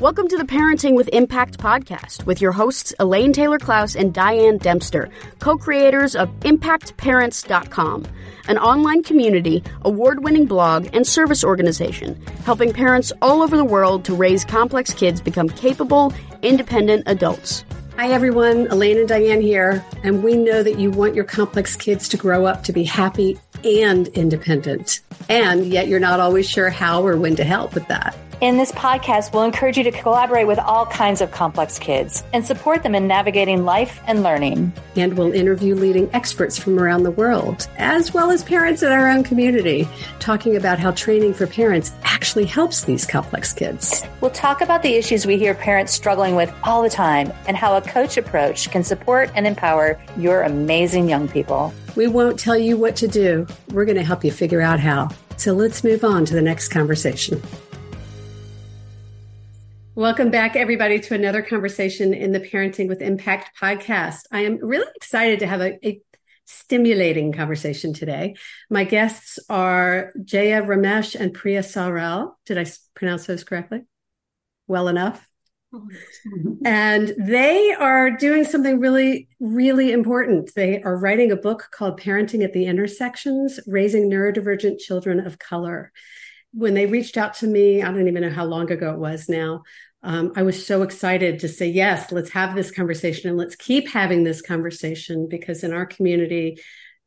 Welcome to the Parenting with Impact podcast with your hosts Elaine Taylor Klaus and Diane Dempster, co creators of ImpactParents.com, an online community, award winning blog, and service organization helping parents all over the world to raise complex kids become capable, independent adults. Hi, everyone. Elaine and Diane here. And we know that you want your complex kids to grow up to be happy and independent. And yet you're not always sure how or when to help with that. In this podcast, we'll encourage you to collaborate with all kinds of complex kids and support them in navigating life and learning. And we'll interview leading experts from around the world, as well as parents in our own community, talking about how training for parents actually helps these complex kids. We'll talk about the issues we hear parents struggling with all the time and how a coach approach can support and empower your amazing young people. We won't tell you what to do. We're going to help you figure out how. So let's move on to the next conversation. Welcome back, everybody, to another conversation in the Parenting with Impact podcast. I am really excited to have a, a stimulating conversation today. My guests are Jaya Ramesh and Priya Saaral. Did I pronounce those correctly? Well enough. and they are doing something really, really important. They are writing a book called Parenting at the Intersections Raising Neurodivergent Children of Color. When they reached out to me, I don't even know how long ago it was now, um, I was so excited to say, yes, let's have this conversation and let's keep having this conversation because in our community,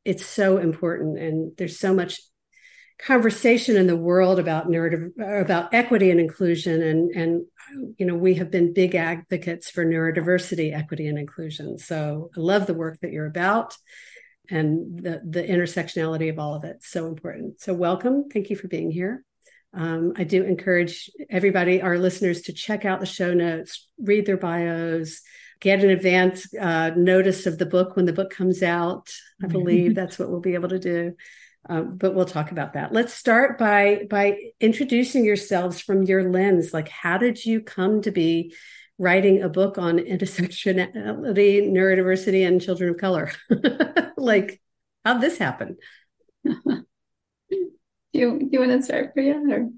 it's so important. And there's so much conversation in the world about neurodiv- about equity and inclusion. And, and, you know, we have been big advocates for neurodiversity, equity, and inclusion. So I love the work that you're about and the, the intersectionality of all of it. So important. So welcome. Thank you for being here. Um, I do encourage everybody, our listeners, to check out the show notes, read their bios, get an advance uh, notice of the book when the book comes out. I believe that's what we'll be able to do. Um, but we'll talk about that. Let's start by by introducing yourselves from your lens. Like, how did you come to be writing a book on intersectionality, neurodiversity, and children of color? like, how'd this happen? Do you, do you want to start, Priya? Or?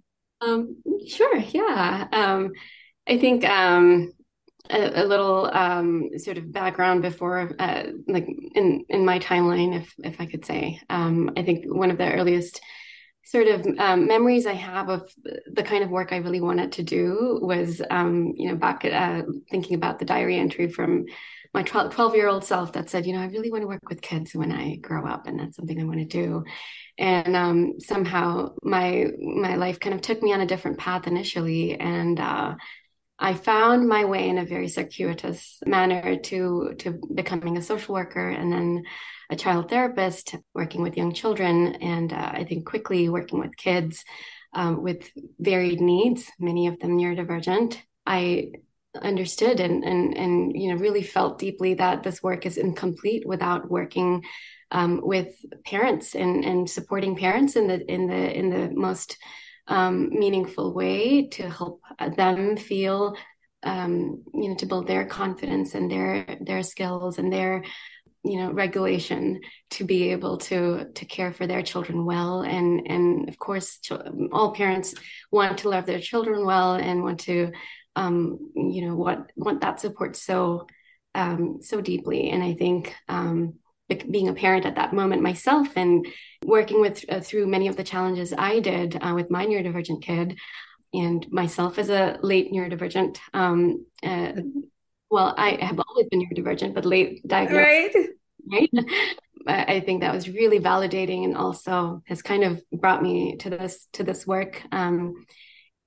Um, sure, yeah. Um, I think um, a, a, little um, sort of background before, uh, like in in my timeline, if if I could say. Um, I think one of the earliest sort of um, memories I have of the kind of work I really wanted to do was, um, you know, back at, uh, thinking about the diary entry from my 12 year old self that said, you know, I really want to work with kids when I grow up, and that's something I want to do. And um, somehow my my life kind of took me on a different path initially, and uh, I found my way in a very circuitous manner to to becoming a social worker, and then a child therapist, working with young children, and uh, I think quickly working with kids um, with varied needs, many of them neurodivergent. I understood and and and you know really felt deeply that this work is incomplete without working um, with parents and and supporting parents in the in the in the most um, meaningful way to help them feel um, you know to build their confidence and their their skills and their you know regulation to be able to to care for their children well. And and of course all parents want to love their children well and want to um, you know what want that support so um, so deeply. And i think um, being a parent at that moment myself and working with uh, through many of the challenges i did uh, with my neurodivergent kid and myself as a late neurodivergent um, uh, well i have always been neurodivergent but late diagnosed right, right? I think that was really validating and also has kind of brought me to this to this work. Um,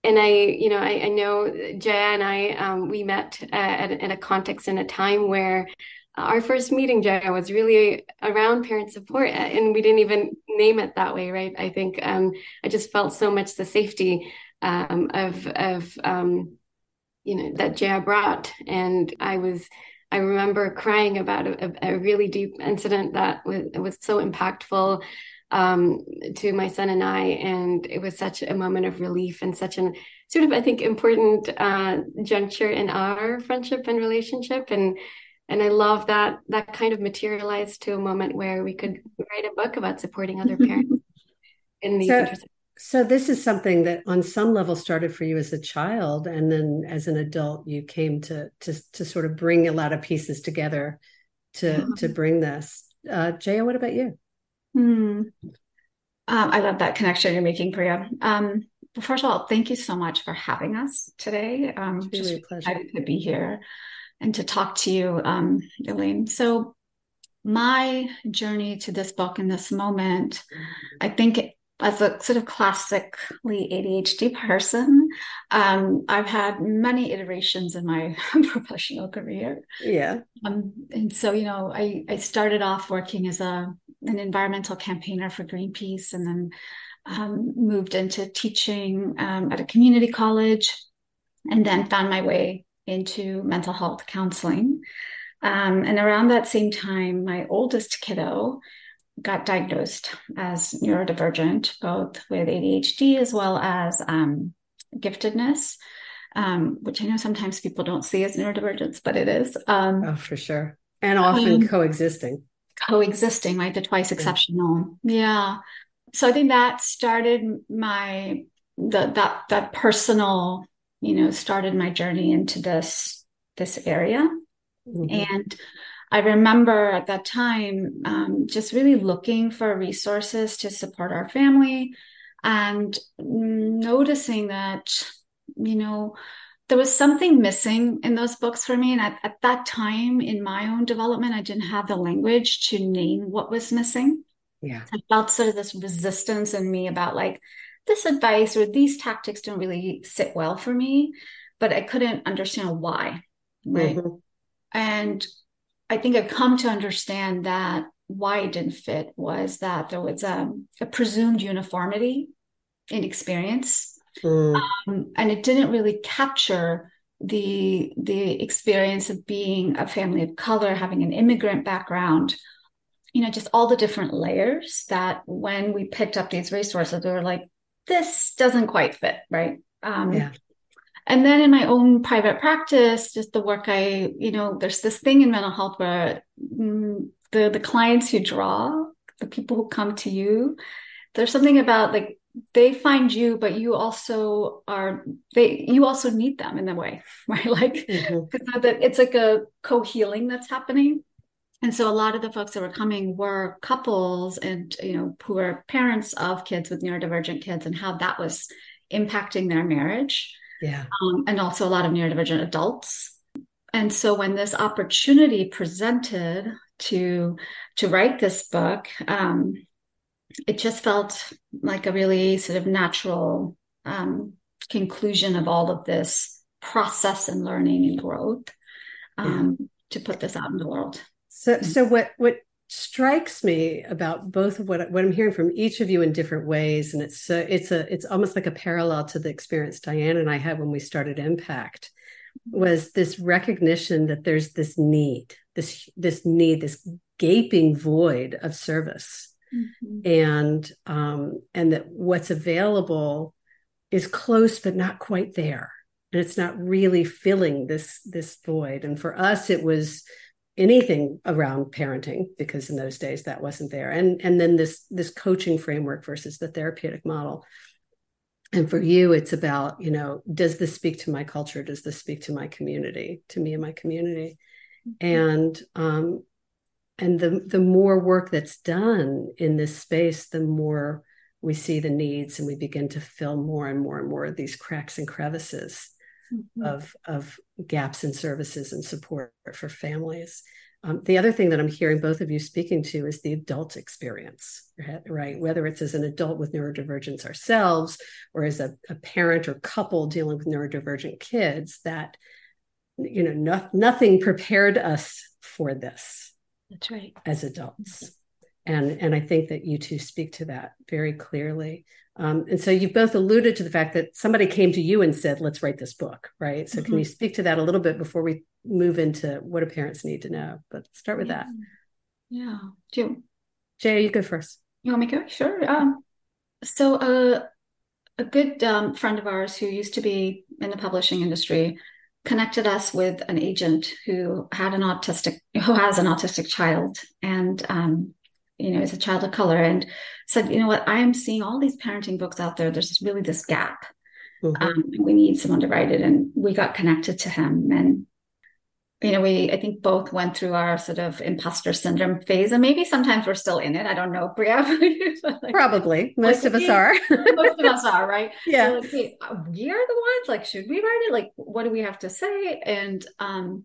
and I, you know, I, I know Jaya and I, um, we met uh, at, at, a context in a time where our first meeting, Jaya, was really around parent support, uh, and we didn't even name it that way, right? I think um, I just felt so much the safety um, of of um, you know that Jaya brought, and I was. I remember crying about a, a really deep incident that was, was so impactful um, to my son and I. And it was such a moment of relief and such an sort of, I think, important uh, juncture in our friendship and relationship. And and I love that that kind of materialized to a moment where we could write a book about supporting other parents in these. So, So this is something that on some level started for you as a child and then as an adult you came to to to sort of bring a lot of pieces together to to bring this. Uh Jaya, what about you? Hmm. Um, I love that connection you're making, Priya. Um, first of all, thank you so much for having us today. Um, it's really just excited to be here and to talk to you, um, Elaine. So, my journey to this book in this moment, I think as a sort of classically ADHD person, um, I've had many iterations in my professional career. Yeah. Um, and so, you know, I, I started off working as a an environmental campaigner for Greenpeace and then um, moved into teaching um, at a community college and then found my way into mental health counseling. Um, and around that same time, my oldest kiddo got diagnosed as neurodivergent, both with ADHD as well as um, giftedness, um, which I know sometimes people don't see as neurodivergence, but it is. Um, oh, for sure. And often um, coexisting. Coexisting, right? The twice exceptional. Yeah. yeah. So I think that started my the, that that personal, you know, started my journey into this this area. Mm-hmm. And I remember at that time um, just really looking for resources to support our family and noticing that, you know, there was something missing in those books for me. And at, at that time in my own development, I didn't have the language to name what was missing. Yeah. I felt sort of this resistance in me about like, this advice or these tactics don't really sit well for me, but I couldn't understand why. Right. Mm-hmm. And I think I've come to understand that why it didn't fit was that there was a, a presumed uniformity in experience, mm. um, and it didn't really capture the the experience of being a family of color, having an immigrant background. You know, just all the different layers that when we picked up these resources, we were like, this doesn't quite fit, right? Um, yeah and then in my own private practice just the work i you know there's this thing in mental health where mm, the the clients who draw the people who come to you there's something about like they find you but you also are they you also need them in a way right? Like mm-hmm. it's like a co-healing that's happening. And so a lot of the folks that were coming were couples and you know who were parents of kids with neurodivergent kids and how that was impacting their marriage yeah. Um, and also a lot of neurodivergent adults. And so when this opportunity presented to to write this book, um, it just felt like a really sort of natural um, conclusion of all of this process and learning and growth um, yeah. to put this out in the world. So, so what what strikes me about both of what what I'm hearing from each of you in different ways, and it's a, it's a it's almost like a parallel to the experience Diane and I had when we started Impact, was this recognition that there's this need, this this need, this gaping void of service, mm-hmm. and um, and that what's available is close but not quite there, and it's not really filling this this void. And for us, it was anything around parenting because in those days that wasn't there. And and then this this coaching framework versus the therapeutic model. And for you it's about you know does this speak to my culture? Does this speak to my community to me and my community? Mm-hmm. and um and the the more work that's done in this space the more we see the needs and we begin to fill more and more and more of these cracks and crevices mm-hmm. of of gaps in services and support for families. Um, the other thing that I'm hearing both of you speaking to is the adult experience, right? Whether it's as an adult with neurodivergence ourselves or as a, a parent or couple dealing with neurodivergent kids, that you know, no, nothing prepared us for this. That's right. As adults. And, and I think that you two speak to that very clearly. Um, and so you've both alluded to the fact that somebody came to you and said, let's write this book, right? So mm-hmm. can you speak to that a little bit before we move into what do parents need to know? But start with yeah. that. Yeah. You, Jay, you go first. You want me to go? Sure. Um, so uh, a good um, friend of ours who used to be in the publishing industry connected us with an agent who had an autistic, who has an autistic child. And um, you know, is a child of color and said, you know what, I am seeing all these parenting books out there. There's really this gap. Mm-hmm. Um, we need someone to write it. And we got connected to him. And, you know, we, I think both went through our sort of imposter syndrome phase. And maybe sometimes we're still in it. I don't know, Priya. like, Probably. Most like, of us are. most of us are, right? Yeah. So, like, hey, we are the ones, like, should we write it? Like, what do we have to say? And, um,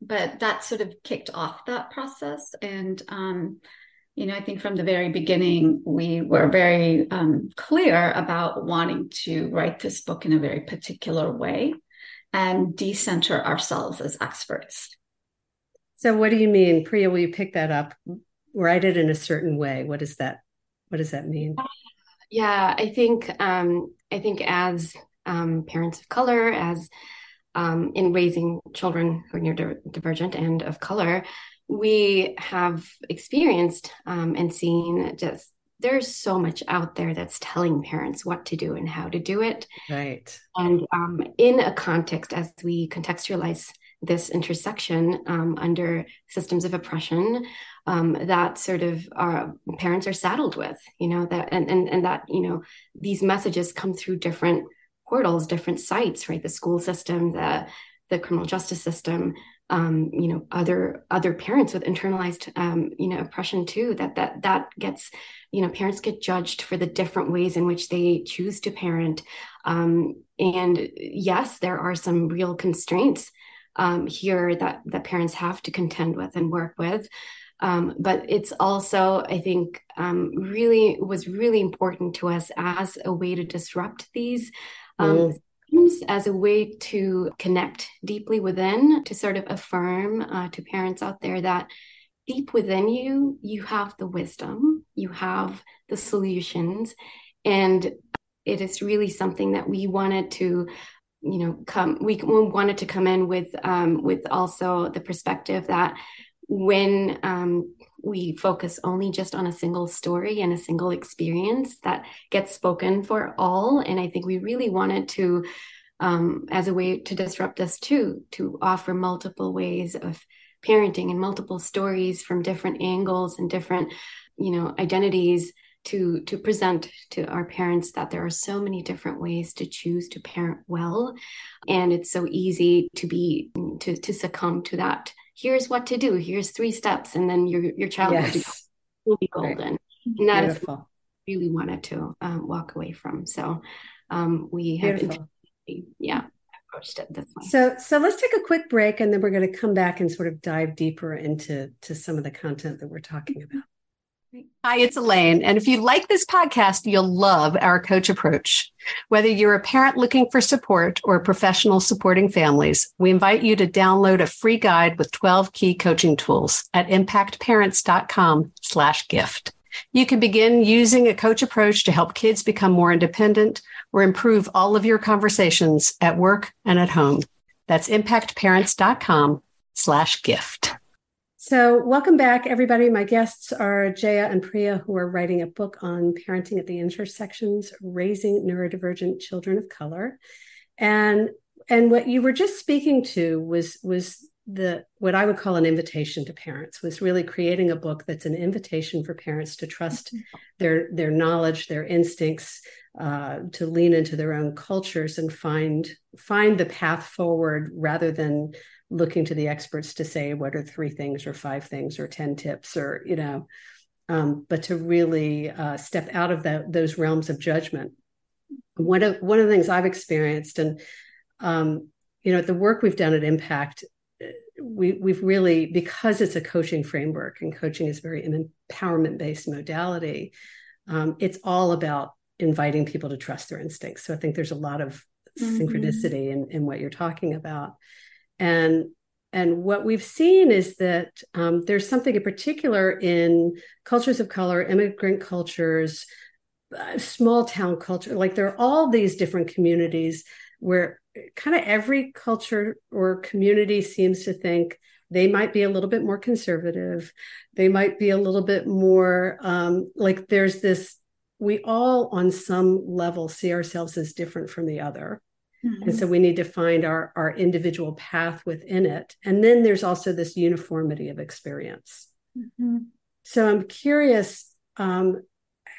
but that sort of kicked off that process. And, um, you know, I think from the very beginning, we were very um, clear about wanting to write this book in a very particular way and decenter ourselves as experts. So, what do you mean, Priya? Will you pick that up? Write it in a certain way. What does that? What does that mean? Yeah, I think um, I think as um, parents of color, as um, in raising children who are neurodivergent and of color, we have experienced um, and seen just there's so much out there that's telling parents what to do and how to do it. Right. And um, in a context, as we contextualize this intersection um, under systems of oppression, um, that sort of our parents are saddled with, you know, that and, and and that you know these messages come through different portals, different sites, right? The school system, the the criminal justice system, um, you know other other parents with internalized um, you know oppression too that that that gets you know parents get judged for the different ways in which they choose to parent. Um, and yes there are some real constraints um, here that that parents have to contend with and work with. Um, but it's also i think um, really was really important to us as a way to disrupt these mm as a way to connect deeply within, to sort of affirm uh, to parents out there that deep within you, you have the wisdom, you have the solutions. And it is really something that we wanted to you know come we, we wanted to come in with um, with also the perspective that when um, we focus only just on a single story and a single experience that gets spoken for all. And I think we really wanted to, um, as a way to disrupt this too, to offer multiple ways of parenting and multiple stories from different angles and different, you know, identities to to present to our parents that there are so many different ways to choose to parent well and it's so easy to be to to succumb to that here's what to do here's three steps and then your your child yes. will be golden right. and that Beautiful. is what we really wanted to um, walk away from so um, we have yeah approached it this way so so let's take a quick break and then we're going to come back and sort of dive deeper into to some of the content that we're talking about Hi, it's Elaine. And if you like this podcast, you'll love our coach approach. Whether you're a parent looking for support or a professional supporting families, we invite you to download a free guide with 12 key coaching tools at impactparents.com slash gift. You can begin using a coach approach to help kids become more independent or improve all of your conversations at work and at home. That's impactparents.com slash gift. So, welcome back, everybody. My guests are Jaya and Priya, who are writing a book on parenting at the intersections, raising neurodivergent children of color. And and what you were just speaking to was was the what I would call an invitation to parents was really creating a book that's an invitation for parents to trust their their knowledge, their instincts, uh, to lean into their own cultures and find find the path forward rather than looking to the experts to say what are three things or five things or 10 tips or you know um, but to really uh, step out of the, those realms of judgment. One of one of the things i've experienced and um, you know the work we've done at impact uh, we, we've really because it's a coaching framework and coaching is very an empowerment based modality um, it's all about inviting people to trust their instincts. So i think there's a lot of mm-hmm. synchronicity in, in what you're talking about and and what we've seen is that um, there's something in particular in cultures of color, immigrant cultures, uh, small town culture. Like there are all these different communities where kind of every culture or community seems to think they might be a little bit more conservative. They might be a little bit more um, like there's this, we all on some level see ourselves as different from the other. Mm-hmm. And so we need to find our, our individual path within it. And then there's also this uniformity of experience. Mm-hmm. So I'm curious, um,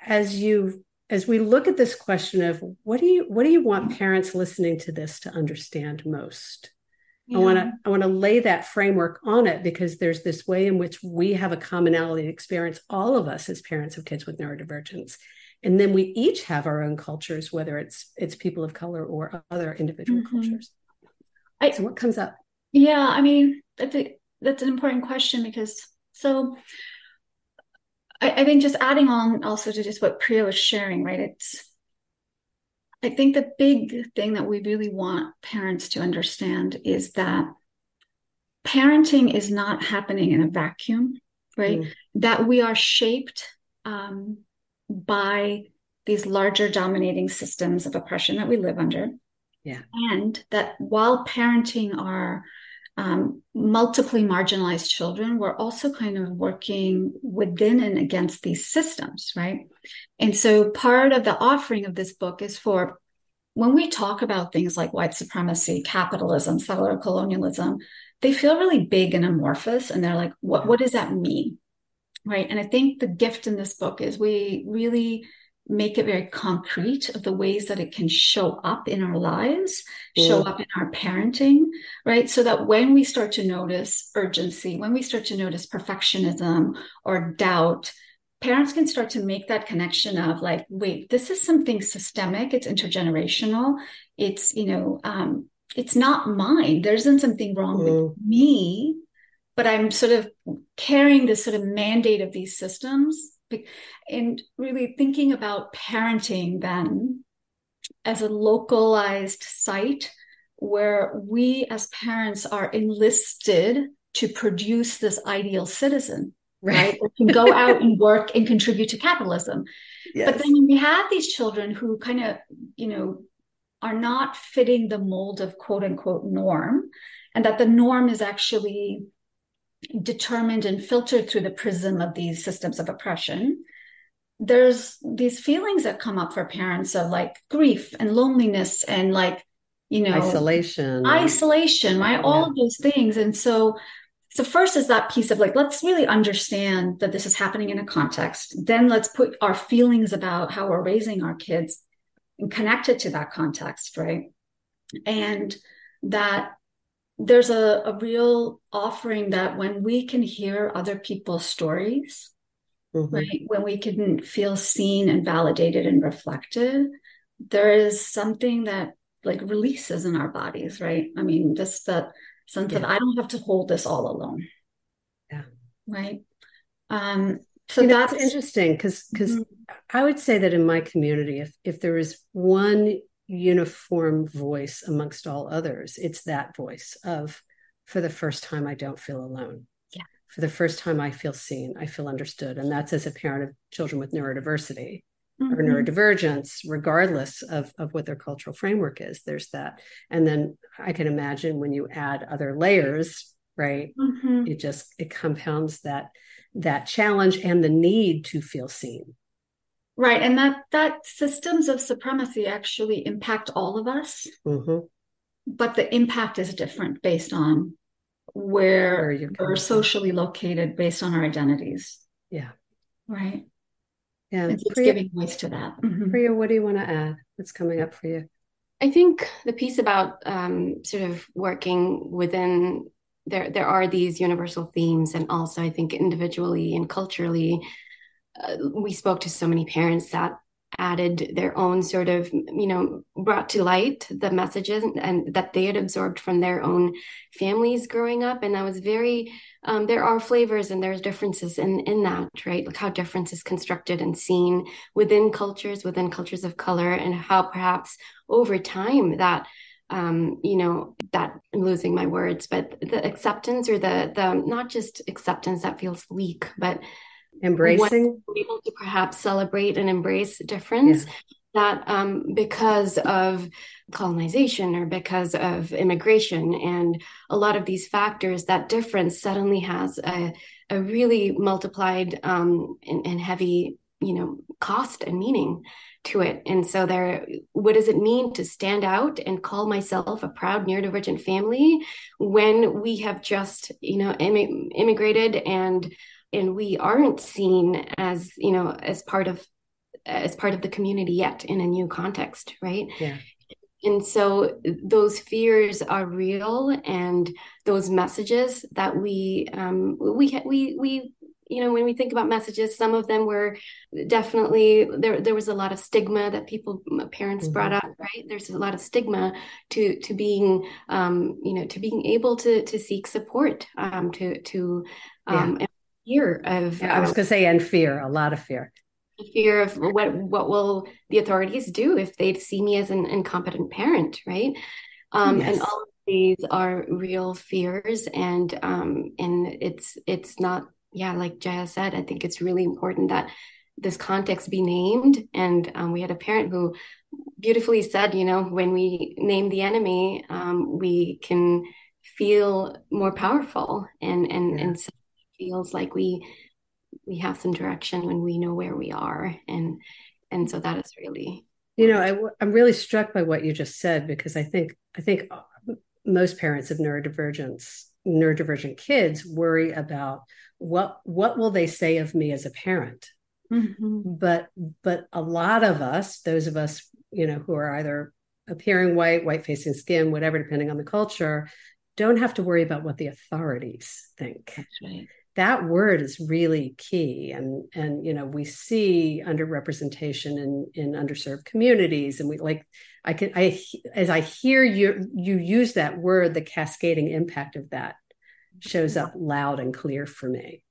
as you as we look at this question of what do you what do you want parents listening to this to understand most? Yeah. I want to I want to lay that framework on it because there's this way in which we have a commonality experience, all of us as parents of kids with neurodivergence. And then we each have our own cultures, whether it's it's people of color or other individual mm-hmm. cultures. I, so what comes up? Yeah, I mean, I think that's an important question because so I, I think just adding on also to just what Priya was sharing, right? It's I think the big thing that we really want parents to understand is that parenting is not happening in a vacuum, right? Mm. That we are shaped um, by these larger dominating systems of oppression that we live under. Yeah. And that while parenting our um, multiply marginalized children, we're also kind of working within and against these systems, right? And so part of the offering of this book is for when we talk about things like white supremacy, capitalism, settler colonialism, they feel really big and amorphous. And they're like, what, what does that mean? Right. And I think the gift in this book is we really make it very concrete of the ways that it can show up in our lives, mm. show up in our parenting, right? So that when we start to notice urgency, when we start to notice perfectionism or doubt, parents can start to make that connection of like, wait, this is something systemic, it's intergenerational, it's, you know, um, it's not mine. There isn't something wrong mm. with me, but I'm sort of carrying this sort of mandate of these systems and really thinking about parenting then as a localized site where we as parents are enlisted to produce this ideal citizen right, right? can go out and work and contribute to capitalism yes. but then we have these children who kind of you know are not fitting the mold of quote unquote norm and that the norm is actually determined and filtered through the prism of these systems of oppression there's these feelings that come up for parents of like grief and loneliness and like you know isolation. isolation right? Yeah. all of those things. And so so first is that piece of like let's really understand that this is happening in a context. Then let's put our feelings about how we're raising our kids and connect it to that context right? And that there's a, a real offering that when we can hear other people's stories, mm-hmm. right, when we can feel seen and validated and reflected, there is something that like releases in our bodies, right? I mean, just that sense yeah. of I don't have to hold this all alone. Yeah. Right. Um, so you know, that's interesting because because mm-hmm. I would say that in my community, if if there is one uniform voice amongst all others. It's that voice of, for the first time, I don't feel alone. Yeah. For the first time, I feel seen, I feel understood. And that's as a parent of children with neurodiversity mm-hmm. or neurodivergence, regardless of, of what their cultural framework is. There's that. And then I can imagine when you add other layers, right? Mm-hmm. It just it compounds that that challenge and the need to feel seen Right. And that that systems of supremacy actually impact all of us. Mm-hmm. But the impact is different based on where, where we're socially located based on our identities. Yeah. Right. Yeah. It's, Priya, giving voice to that. Mm-hmm. Priya, what do you want to add? What's coming up for you? I think the piece about um, sort of working within there there are these universal themes and also I think individually and culturally uh, we spoke to so many parents that added their own sort of you know brought to light the messages and that they had absorbed from their own families growing up. And that was very um, there are flavors and there's differences in in that right? Like how difference is constructed and seen within cultures within cultures of color and how perhaps over time that um, you know that I'm losing my words but the acceptance or the the not just acceptance that feels weak but embracing able to perhaps celebrate and embrace difference yeah. that um, because of colonization or because of immigration and a lot of these factors that difference suddenly has a, a really multiplied um, and, and heavy you know cost and meaning to it and so there what does it mean to stand out and call myself a proud neurodivergent family when we have just you know Im- immigrated and and we aren't seen as you know as part of as part of the community yet in a new context right yeah and so those fears are real and those messages that we um we we we you know when we think about messages some of them were definitely there there was a lot of stigma that people parents mm-hmm. brought up right there's a lot of stigma to to being um you know to being able to to seek support um to to um yeah. Fear of yeah, i was going to say and fear a lot of fear fear of what what will the authorities do if they see me as an incompetent parent right um yes. and all of these are real fears and um and it's it's not yeah, like Jaya said, I think it's really important that this context be named. And um, we had a parent who beautifully said, you know, when we name the enemy, um, we can feel more powerful, and and yeah. and so feels like we we have some direction when we know where we are, and and so that is really. You know, I, I'm really struck by what you just said because I think I think most parents of neurodivergence neurodivergent kids worry about what what will they say of me as a parent mm-hmm. but but a lot of us those of us you know who are either appearing white white facing skin whatever depending on the culture don't have to worry about what the authorities think right. That word is really key and and you know we see underrepresentation in in underserved communities and we like i can i as i hear you you use that word the cascading impact of that shows up loud and clear for me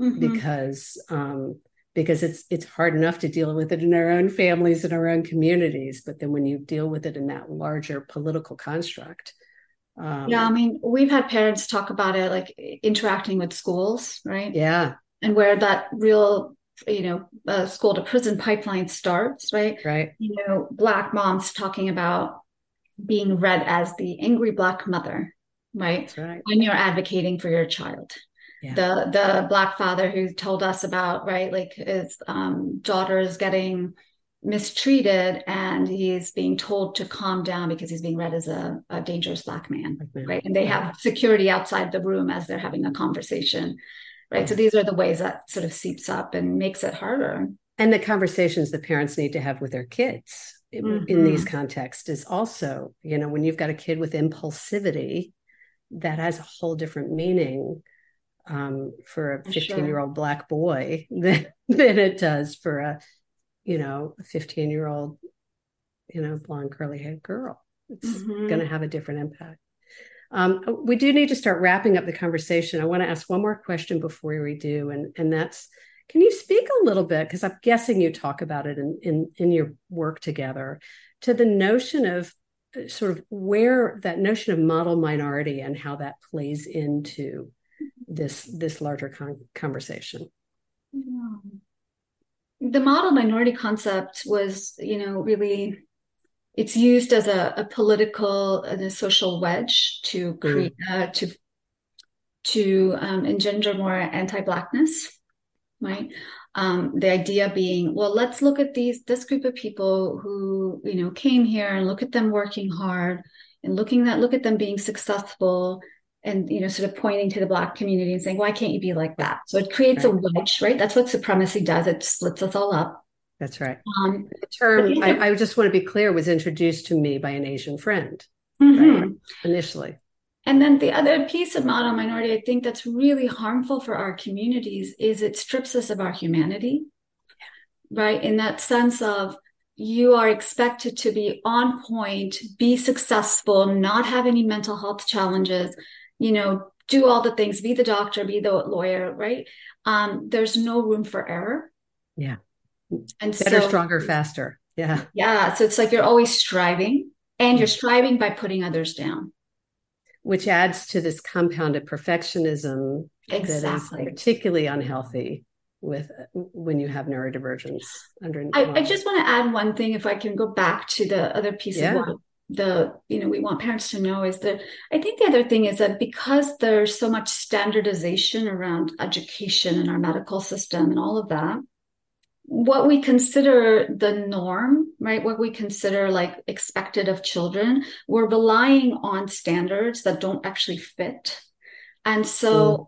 mm-hmm. because um, because it's it's hard enough to deal with it in our own families and our own communities but then when you deal with it in that larger political construct um, yeah i mean we've had parents talk about it like interacting with schools right yeah and where that real you know uh, school to prison pipeline starts right right you know black moms talking about being read as the angry black mother right? right. When you're advocating for your child. Yeah. The the black father who told us about right like his um, daughter is getting mistreated and he's being told to calm down because he's being read as a, a dangerous black man right? And they have security outside the room as they're having a conversation right? So these are the ways that sort of seeps up and makes it harder. And the conversations the parents need to have with their kids mm-hmm. in these contexts is also you know when you've got a kid with impulsivity that has a whole different meaning um, for a 15 year old black boy than, than it does for a you know a 15 year old you know blonde curly haired girl. It's mm-hmm. going to have a different impact. Um, we do need to start wrapping up the conversation. I want to ask one more question before we do and and that's can you speak a little bit because i'm guessing you talk about it in in, in your work together to the notion of sort of where that notion of model minority and how that plays into this this larger con- conversation the model minority concept was you know really it's used as a, a political and a social wedge to mm. create mm. uh, to to um, engender more anti-blackness right um, the idea being well let's look at these this group of people who you know came here and look at them working hard and looking that look at them being successful and you know sort of pointing to the black community and saying why can't you be like that so it creates right. a wedge right that's what supremacy does it splits us all up that's right um, the term I, I, just want to be clear was introduced to me by an asian friend mm-hmm. right, initially and then the other piece of model minority I think that's really harmful for our communities is it strips us of our humanity, right? In that sense of you are expected to be on point, be successful, not have any mental health challenges, you know, do all the things, be the doctor, be the lawyer, right? Um, there's no room for error. Yeah. And better, so, stronger, faster. Yeah. Yeah. So it's like you're always striving and you're striving by putting others down which adds to this compounded perfectionism exactly. that is particularly unhealthy with when you have neurodivergence under I, I, just want to add one thing if i can go back to the other piece yeah. of what the you know we want parents to know is that i think the other thing is that because there's so much standardization around education in our medical system and all of that what we consider the norm, right? What we consider like expected of children, we're relying on standards that don't actually fit. And so mm.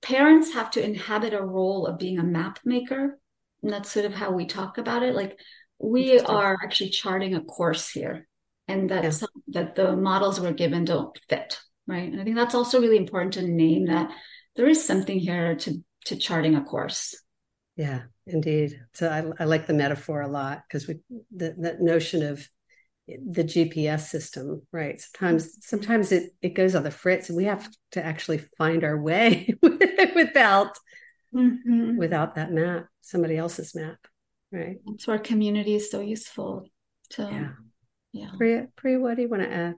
parents have to inhabit a role of being a map maker. And that's sort of how we talk about it. Like we are actually charting a course here and that yeah. some, that the models we're given don't fit right? And i think that's also really important to name that there is something here to to charting a course. Yeah indeed. So i, I like the metaphor a lot because we the, that notion of the gps system right? Sometimes sometimes it it goes on the fritz and we have to actually find our way without mm-hmm. without that map somebody else's map right? That's where community is so useful to yeah yeah priya, priya what do you want to add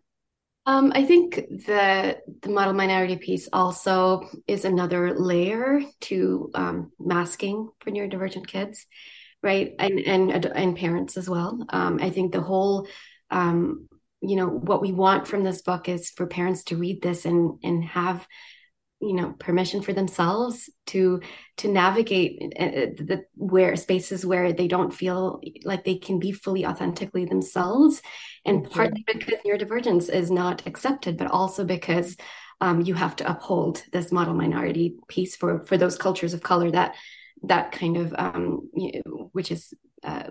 um, I think the the model minority piece also is another layer to um, masking for neurodivergent kids, right? And and and parents as well. Um, I think the whole, um, you know, what we want from this book is for parents to read this and and have you know permission for themselves to to navigate uh, uh, the where spaces where they don't feel like they can be fully authentically themselves and mm-hmm. partly because neurodivergence is not accepted but also because um, you have to uphold this model minority piece for for those cultures of color that that kind of um, you know, which is uh,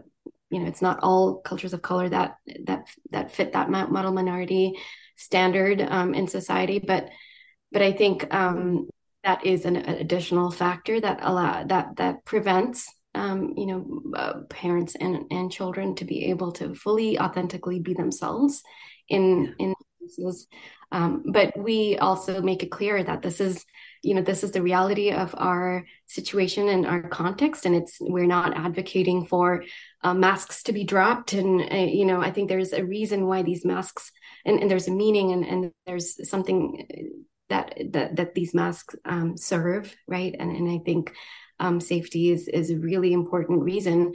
you know it's not all cultures of color that that that fit that model minority standard um, in society but but I think um, that is an, an, additional factor that allow that that prevents um, you know uh, parents and and children to be able to fully authentically be themselves in in cases. Um, but we also make it clear that this is you know this is the reality of our situation and our context and it's we're not advocating for uh, masks to be dropped and uh, you know i think there's a reason why these masks and, and there's a meaning and, and there's something that that, that these masks um, serve, right? And and I think um, safety is is a really important reason,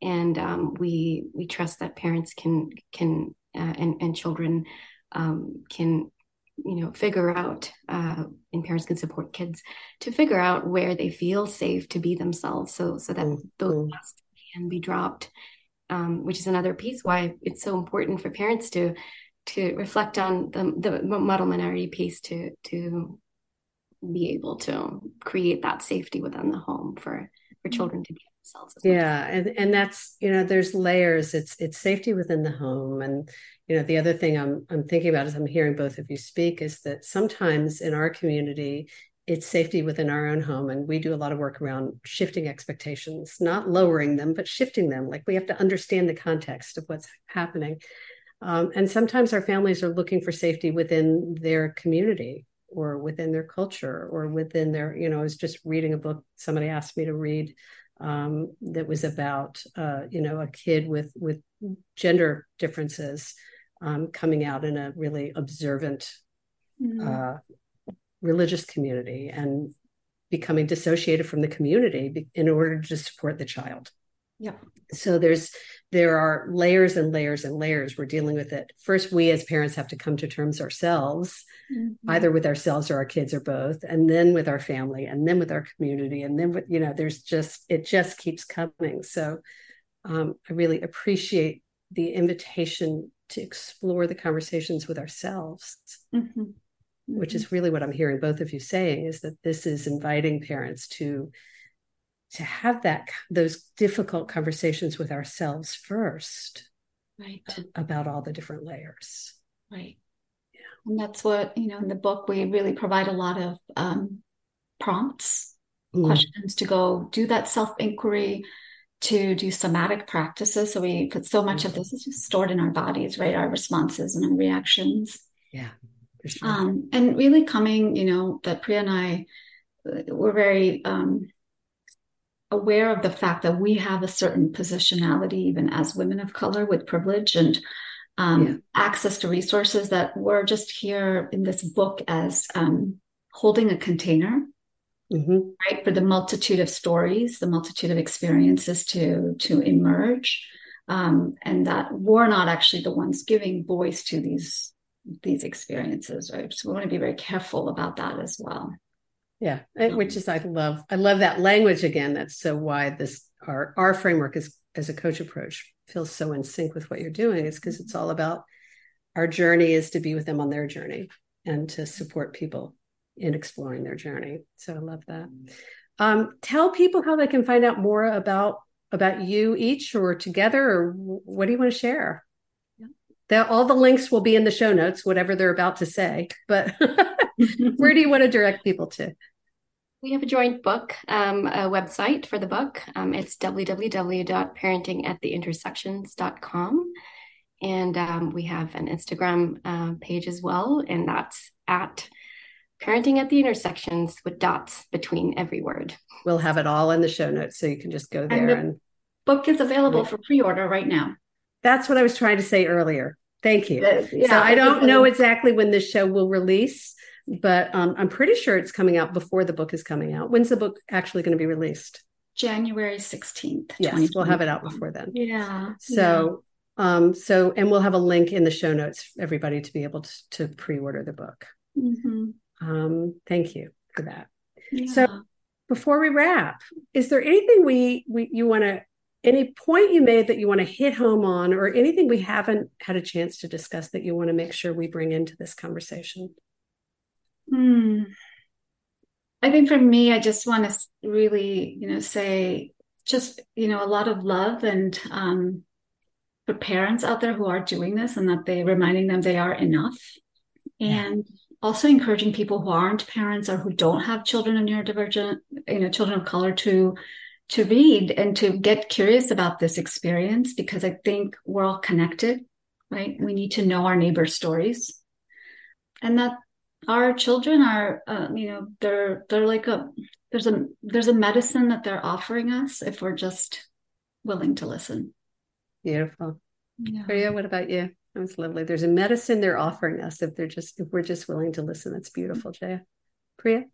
and um, we we trust that parents can can uh, and and children um, can you know figure out uh, and parents can support kids to figure out where they feel safe to be themselves so so that mm-hmm. those masks can be dropped um, which is another piece why it's so important for parents to to reflect on the, the model minority piece to to be able to create that safety within the home for for mm-hmm. children to be themselves. Yeah and and that's you know there's layers. It's it's safety within the home. And you know the other thing i'm i'm thinking about as i'm hearing both of you speak is that sometimes in our community it's safety within our own home. And we do a lot of work around shifting expectations not lowering them but shifting them. Like we have to understand the context of what's happening um, and sometimes our families are looking for safety within their community or within their culture or within their, you know, I was just reading a book somebody asked me to read um, that was about, uh, you know, a kid with with gender differences um, coming out in a really observant mm-hmm. uh, religious community and becoming dissociated from the community in order to support the child. Yeah. So there's there are layers and layers and layers we're dealing with it. First, we as parents have to come to terms ourselves, mm-hmm. either with ourselves or our kids or both, and then with our family, and then with our community, and then with you know, there's just it just keeps coming. So um, I really appreciate the invitation to explore the conversations with ourselves. Mm-hmm. Mm-hmm. Which is really what I'm hearing both of you saying is that this is inviting parents to to have that those difficult conversations with ourselves first right. about all the different layers. Right. Yeah. And that's what you know in the book we really provide a lot of um, prompts mm. questions to go do that self inquiry to do somatic practices. So we put so much mm. of this is just stored in our bodies right? Our responses and our reactions. Yeah sure. um, and really coming you know that priya and i uh, we're very um, aware of the fact that we have a certain positionality, even as women of color with privilege and um, yeah. access to resources, that we're just here in this book as um, holding a container. Mm-hmm. Right for the multitude of stories, the multitude of experiences to to emerge, um, and that we're not actually the ones giving voice to these these experiences, right? So we want to be very careful about that as well yeah which is i love i love that language again that's so why this our our framework is as a coach approach feels so in sync with what you're doing is because it's all about our journey is to be with them on their journey and to support people in exploring their journey. So I love that. Um, tell people how they can find out more about about you each or together, or what do you want to share? Yeah. all the links will be in the show notes, whatever they're about to say. But where do you want to direct people to? We have a joint book, um, a website for the book. Um, it's www.parentingattheintersections.com. And um, we have an Instagram uh, page as well, and that's at parenting at the intersections with dots between every word. We'll have it all in the show notes, so you can just go there. And, the and... book is available for pre-order right now. That's what I was trying to say earlier. Thank you. Yeah, so I don't know exactly when this show will release, but um, I'm pretty sure it's coming out before the book is coming out. When's the book actually going to be released? January 16th. Yes, we'll have it out before then. Yeah. So, yeah. um, so, and we'll have a link in the show notes for everybody to be able to, to pre-order the book. Mm-hmm. Um, thank you for that. Yeah. So, before we wrap, is there anything we, we you want to any point you made that you want to hit home on or anything we haven't had a chance to discuss that you want to make sure we bring into this conversation Hmm. I think for me, I just want to really, you know, say just, you know, a lot of love and um, for parents out there who are doing this and that they reminding them they are enough. And also encouraging people who aren't parents or who don't have children of neurodivergent, you know, children of color to to read and to get curious about this experience because I think we're all connected, right? We need to know our neighbors' stories. And that our children are uh, you know they're they're like a there's a there's a medicine that they're offering us if we're just willing to listen. Beautiful. Yeah. Priya, what about you? That's lovely. There's a medicine they're offering us if they're just if we're just willing to listen. That's beautiful jaya. Priya?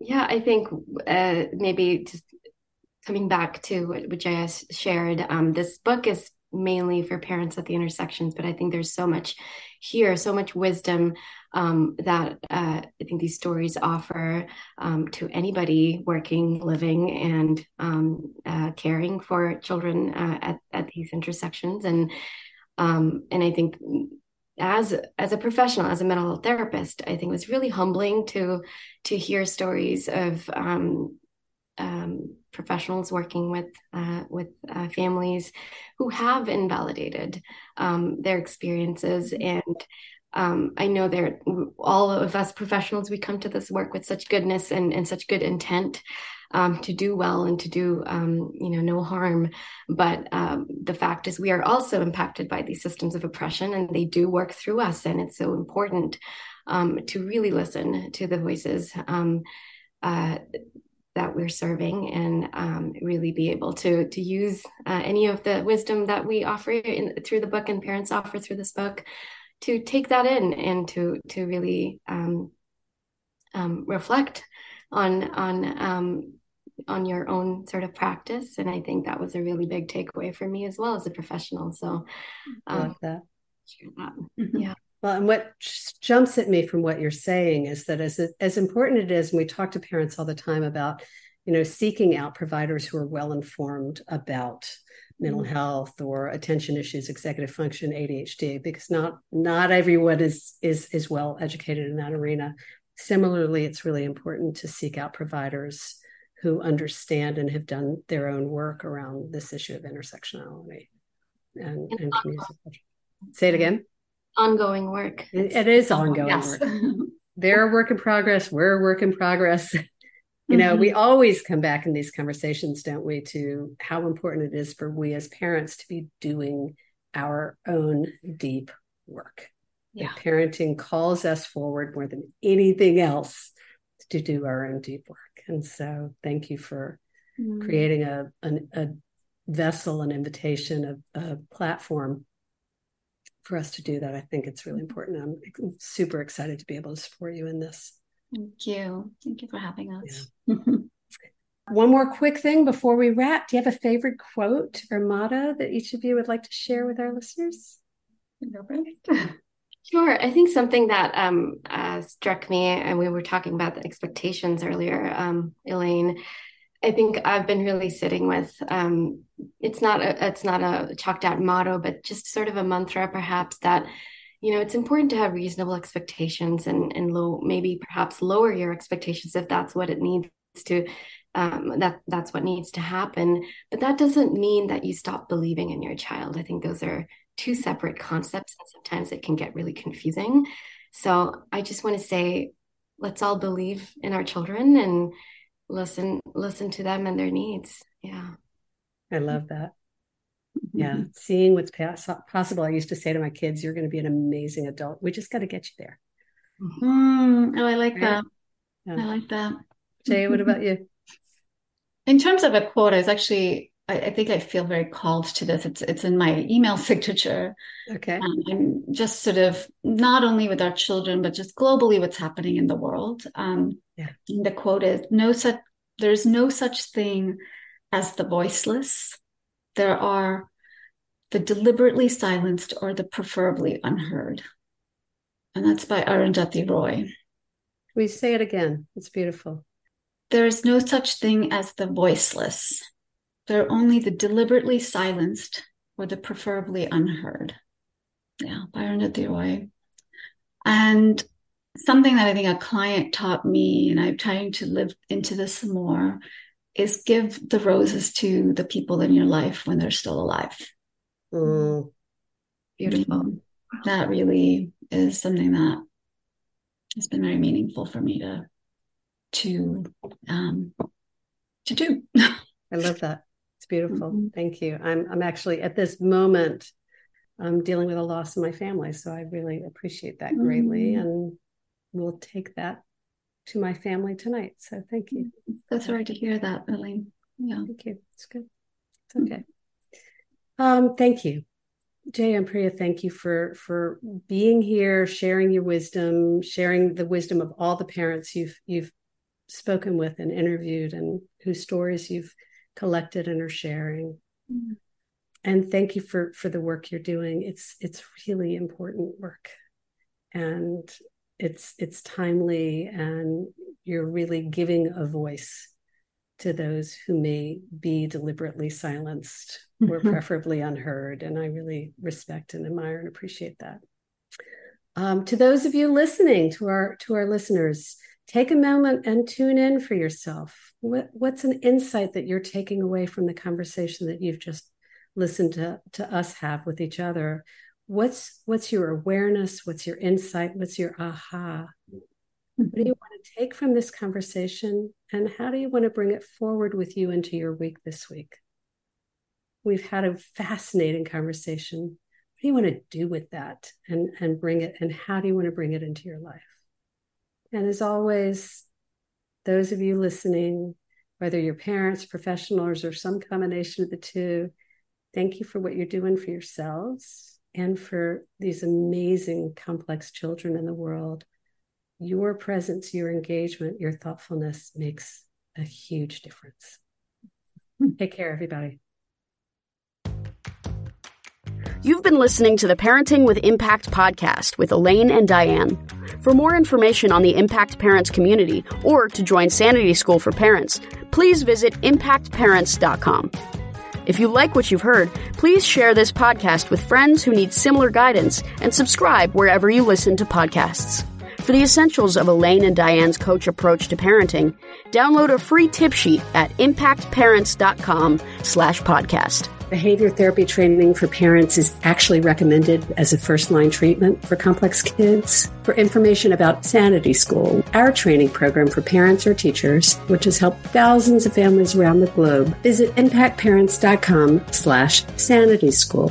Yeah i think uh, maybe just coming back to what, what jaya shared um, this book is mainly for parents at the intersections but i think there's so much here so much wisdom um, that uh, I think these stories offer um, to anybody working, living, and um, uh, caring for children uh, at, at these intersections. And um, and I think as as a professional, as a mental health therapist, I think it was really humbling to to hear stories of um, um, professionals working with uh, with uh, families who have invalidated um, their experiences and um, I know that all of us professionals, we come to this work with such goodness and, and such good intent um, to do well and to do, um, you know, no harm. But um, the fact is, we are also impacted by these systems of oppression, and they do work through us. And it's so important um, to really listen to the voices um, uh, that we're serving, and um, really be able to to use uh, any of the wisdom that we offer in, through the book and parents offer through this book to take that in and to to really um, um, reflect on on um, on your own sort of practice. And I think that was a really big takeaway for me as well as a professional. So um, that. that. Mm-hmm. Yeah. Well, and what jumps at me from what you're saying is that as as important it is, and we talk to parents all the time about, you know, seeking out providers who are well informed about mental mm-hmm. health or attention issues executive function adhd because not not everyone is is is well educated in that arena. Similarly it's really important to seek out providers who understand and have done their own work around this issue of intersectionality and, and community say it again? Ongoing work. It, it is ongoing yes. work. they're a work in progress. We're a work in progress you know mm-hmm. we always come back in these conversations don't we to how important it is for we as parents to be doing our own deep work yeah. parenting calls us forward more than anything else to do our own deep work and so thank you for mm-hmm. creating a, an, a vessel an invitation a, a platform for us to do that i think it's really mm-hmm. important i'm super excited to be able to support you in this Thank you. Thank you for having us. Yeah. One more quick thing before we wrap. Do you have a favorite quote or motto that each of you would like to share with our listeners? Sure. I think something that um, uh, struck me, and we were talking about the expectations earlier, um, Elaine. I think I've been really sitting with. Um, it's not a it's not a chalked out motto, but just sort of a mantra, perhaps that you know, it's important to have reasonable expectations and and low, maybe perhaps lower your expectations if that's what it needs to um, that that's what needs to happen. But that doesn't mean that you stop believing in your child. I think those are two separate concepts, and sometimes it can get really confusing. So I just want to say, let's all believe in our children and listen listen to them and their needs. Yeah, I love that. Yeah, mm-hmm. seeing what's possible. I used to say to my kids, "You're going to be an amazing adult. We just got to get you there." Mm-hmm. Oh, I like right? that. Yeah. I like that. Jay, what about you? In terms of a quote, I was actually I, I, think I feel very called to this. It's it's in my email signature. Okay. Um, and just sort of not only with our children, but just globally what's happening in the world. Um, yeah. the quote is no such there's no such thing as the voiceless. There are the deliberately silenced or the preferably unheard. And that's by Arundhati Roy. We say it again. It's beautiful. There is no such thing as the voiceless. There are only the deliberately silenced or the preferably unheard. Yeah, by Arundhati Roy. And something that I think a client taught me, and I'm trying to live into this more, is give the roses to the people in your life when they're still alive. Mm. Beautiful. That really is something that has been very meaningful for me to to um, to do. I love that. It's beautiful. Mm-hmm. Thank you. I'm I'm actually at this moment I'm dealing with a loss in my family, so I really appreciate that greatly, mm-hmm. and we'll take that to my family tonight. So thank you. So sorry to hear that, Elaine. Yeah, thank you. It's good. It's okay. Um, thank you. Jay and Priya, thank you for for being here, sharing your wisdom, sharing the wisdom of all the parents you've you've spoken with and interviewed and whose stories you've collected and are sharing. Mm-hmm. And thank you for for the work you're doing. It's it's really important work. And it's it's timely and you're really giving a voice to those who may be deliberately silenced or preferably unheard. And I really respect and admire and appreciate that. Um, to those of you listening, to our to our listeners, take a moment and tune in for yourself. What, what's an insight that you're taking away from the conversation that you've just listened to, to us have with each other? What's what's your awareness? What's your insight? What's your aha? What do you want to take from this conversation? And how do you want to bring it forward with you into your week this week? We've had a fascinating conversation. What do you want to do with that and, and bring it? And how do you want to bring it into your life? And as always, those of you listening, whether you're parents, professionals, or some combination of the two, thank you for what you're doing for yourselves and for these amazing, complex children in the world. Your presence, your engagement, your thoughtfulness makes a huge difference. Take care, everybody. You've been listening to the Parenting with Impact podcast with Elaine and Diane. For more information on the Impact Parents community or to join Sanity School for Parents, please visit impactparents.com. If you like what you've heard, please share this podcast with friends who need similar guidance and subscribe wherever you listen to podcasts. For the essentials of Elaine and Diane's coach approach to parenting, download a free tip sheet at impactparents.com slash podcast. Behavior therapy training for parents is actually recommended as a first line treatment for complex kids. For information about Sanity School, our training program for parents or teachers, which has helped thousands of families around the globe, visit impactparents.com slash sanity school.